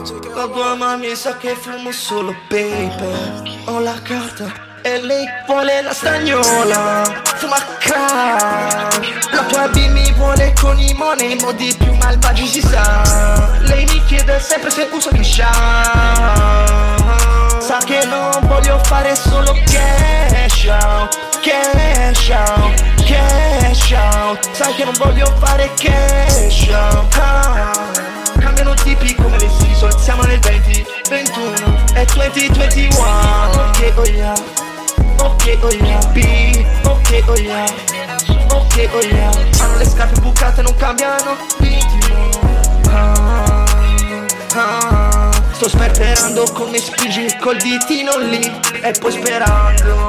La tua mamma sa che fumo solo paper Ho la carta e lei vuole la stagnola. Fuma crack. La tua B mi vuole con i money Modi più malvagi si sa. Lei mi chiede sempre se uso chi Sa che non voglio fare solo cash out Cash out Cash out. Sai che non voglio fare cash out. Ah cambiano tipi come le season Siamo nel 2021 e 2021 Ok oh yeah. Ok oh yeah. B Ok oh yeah. Ok oh yeah. Hanno le scarpe bucate non cambiano. Ah, ah. Sto sperperando come spingi col ditino lì. E poi sperando.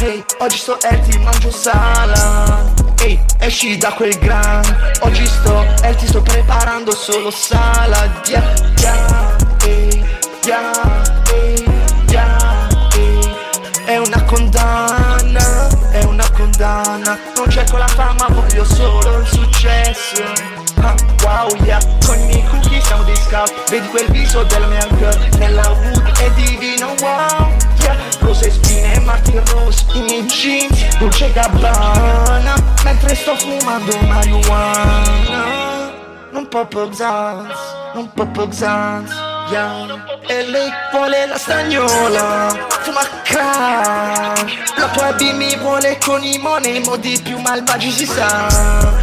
Ehi, hey, oggi sto healthy, mangio sala Ehi, esci da quel gran. Oggi sto e ti sto preparando solo salad Yeah, yeah, ehi, yeah, ehi, yeah, ehi. È una condanna, è una condanna. Non cerco la fama, voglio solo il successo. Ah, Wow, yeah, con i miei cookie siamo dei scout Vedi quel viso della mia girl. Nella wood è divino, wow Yeah, rose spine e Martin Rose I miei jeans, Dolce Gabbana Mentre sto fumando marijuana Non popo Xans, non popo Xans yeah. E lei vuole la stagnola Fuma crack La tua B mi vuole con i money Modi più malvagi si sa.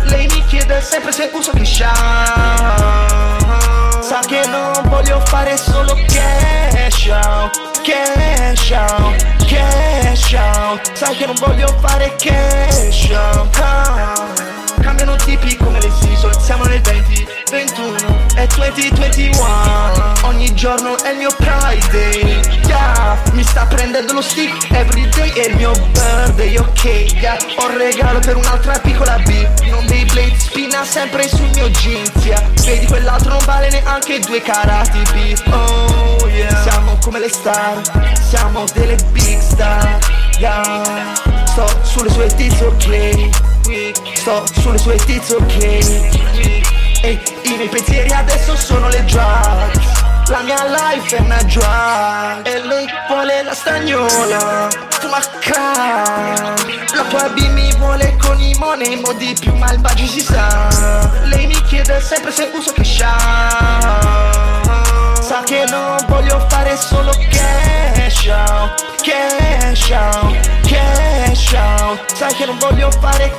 Lei mi chiede sempre se uso che Sa che non voglio fare solo cash out Cash out, cash Sai che non voglio fare cash out ah, Cambiano tipi come le season Siamo nel 2021 e 2021 Ogni giorno è il mio pride day yeah. Mi sta prendendo lo stick everyday È il mio birthday, ok yeah. Ho un regalo per un'altra piccola B Non dei blade spina sempre sul mio jeans yeah. Vedi quell'altro non vale neanche due carati B Oh yeah Siamo come le star Siamo delle star yeah. Sto sulle sue tizze ok. Sto sulle sue tizze ok. E i miei pensieri adesso sono le drugs. La mia life è una drug. E lei vuole la stagnola. Fuma La tua B mi vuole con i money Modi più malvagi si sa. Lei mi chiede sempre se uso che out Sai che non voglio fare